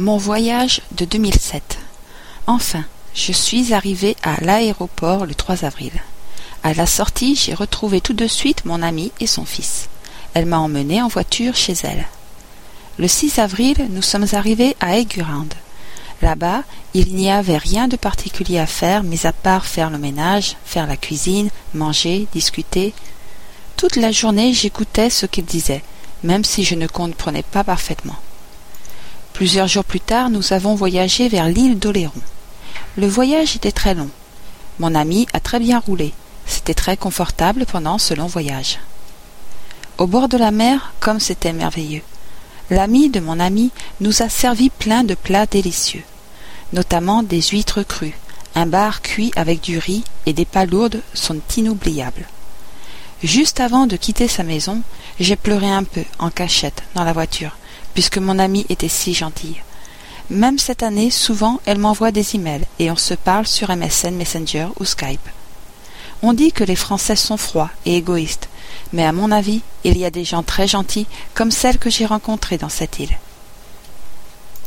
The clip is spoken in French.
Mon voyage de 2007. Enfin, je suis arrivé à l'aéroport le 3 avril. À la sortie, j'ai retrouvé tout de suite mon amie et son fils. Elle m'a emmené en voiture chez elle. Le 6 avril, nous sommes arrivés à Aigurande. Là-bas, il n'y avait rien de particulier à faire, mis à part faire le ménage, faire la cuisine, manger, discuter. Toute la journée, j'écoutais ce qu'il disait, même si je ne comprenais pas parfaitement. Plusieurs jours plus tard, nous avons voyagé vers l'île d'Oléron. Le voyage était très long. Mon ami a très bien roulé. C'était très confortable pendant ce long voyage. Au bord de la mer, comme c'était merveilleux. L'ami de mon ami nous a servi plein de plats délicieux, notamment des huîtres crues. Un bar cuit avec du riz et des palourdes sont inoubliables. Juste avant de quitter sa maison, j'ai pleuré un peu en cachette dans la voiture, puisque mon amie était si gentille. Même cette année, souvent, elle m'envoie des emails et on se parle sur MSN Messenger ou Skype. On dit que les Français sont froids et égoïstes, mais à mon avis, il y a des gens très gentils comme celles que j'ai rencontrées dans cette île.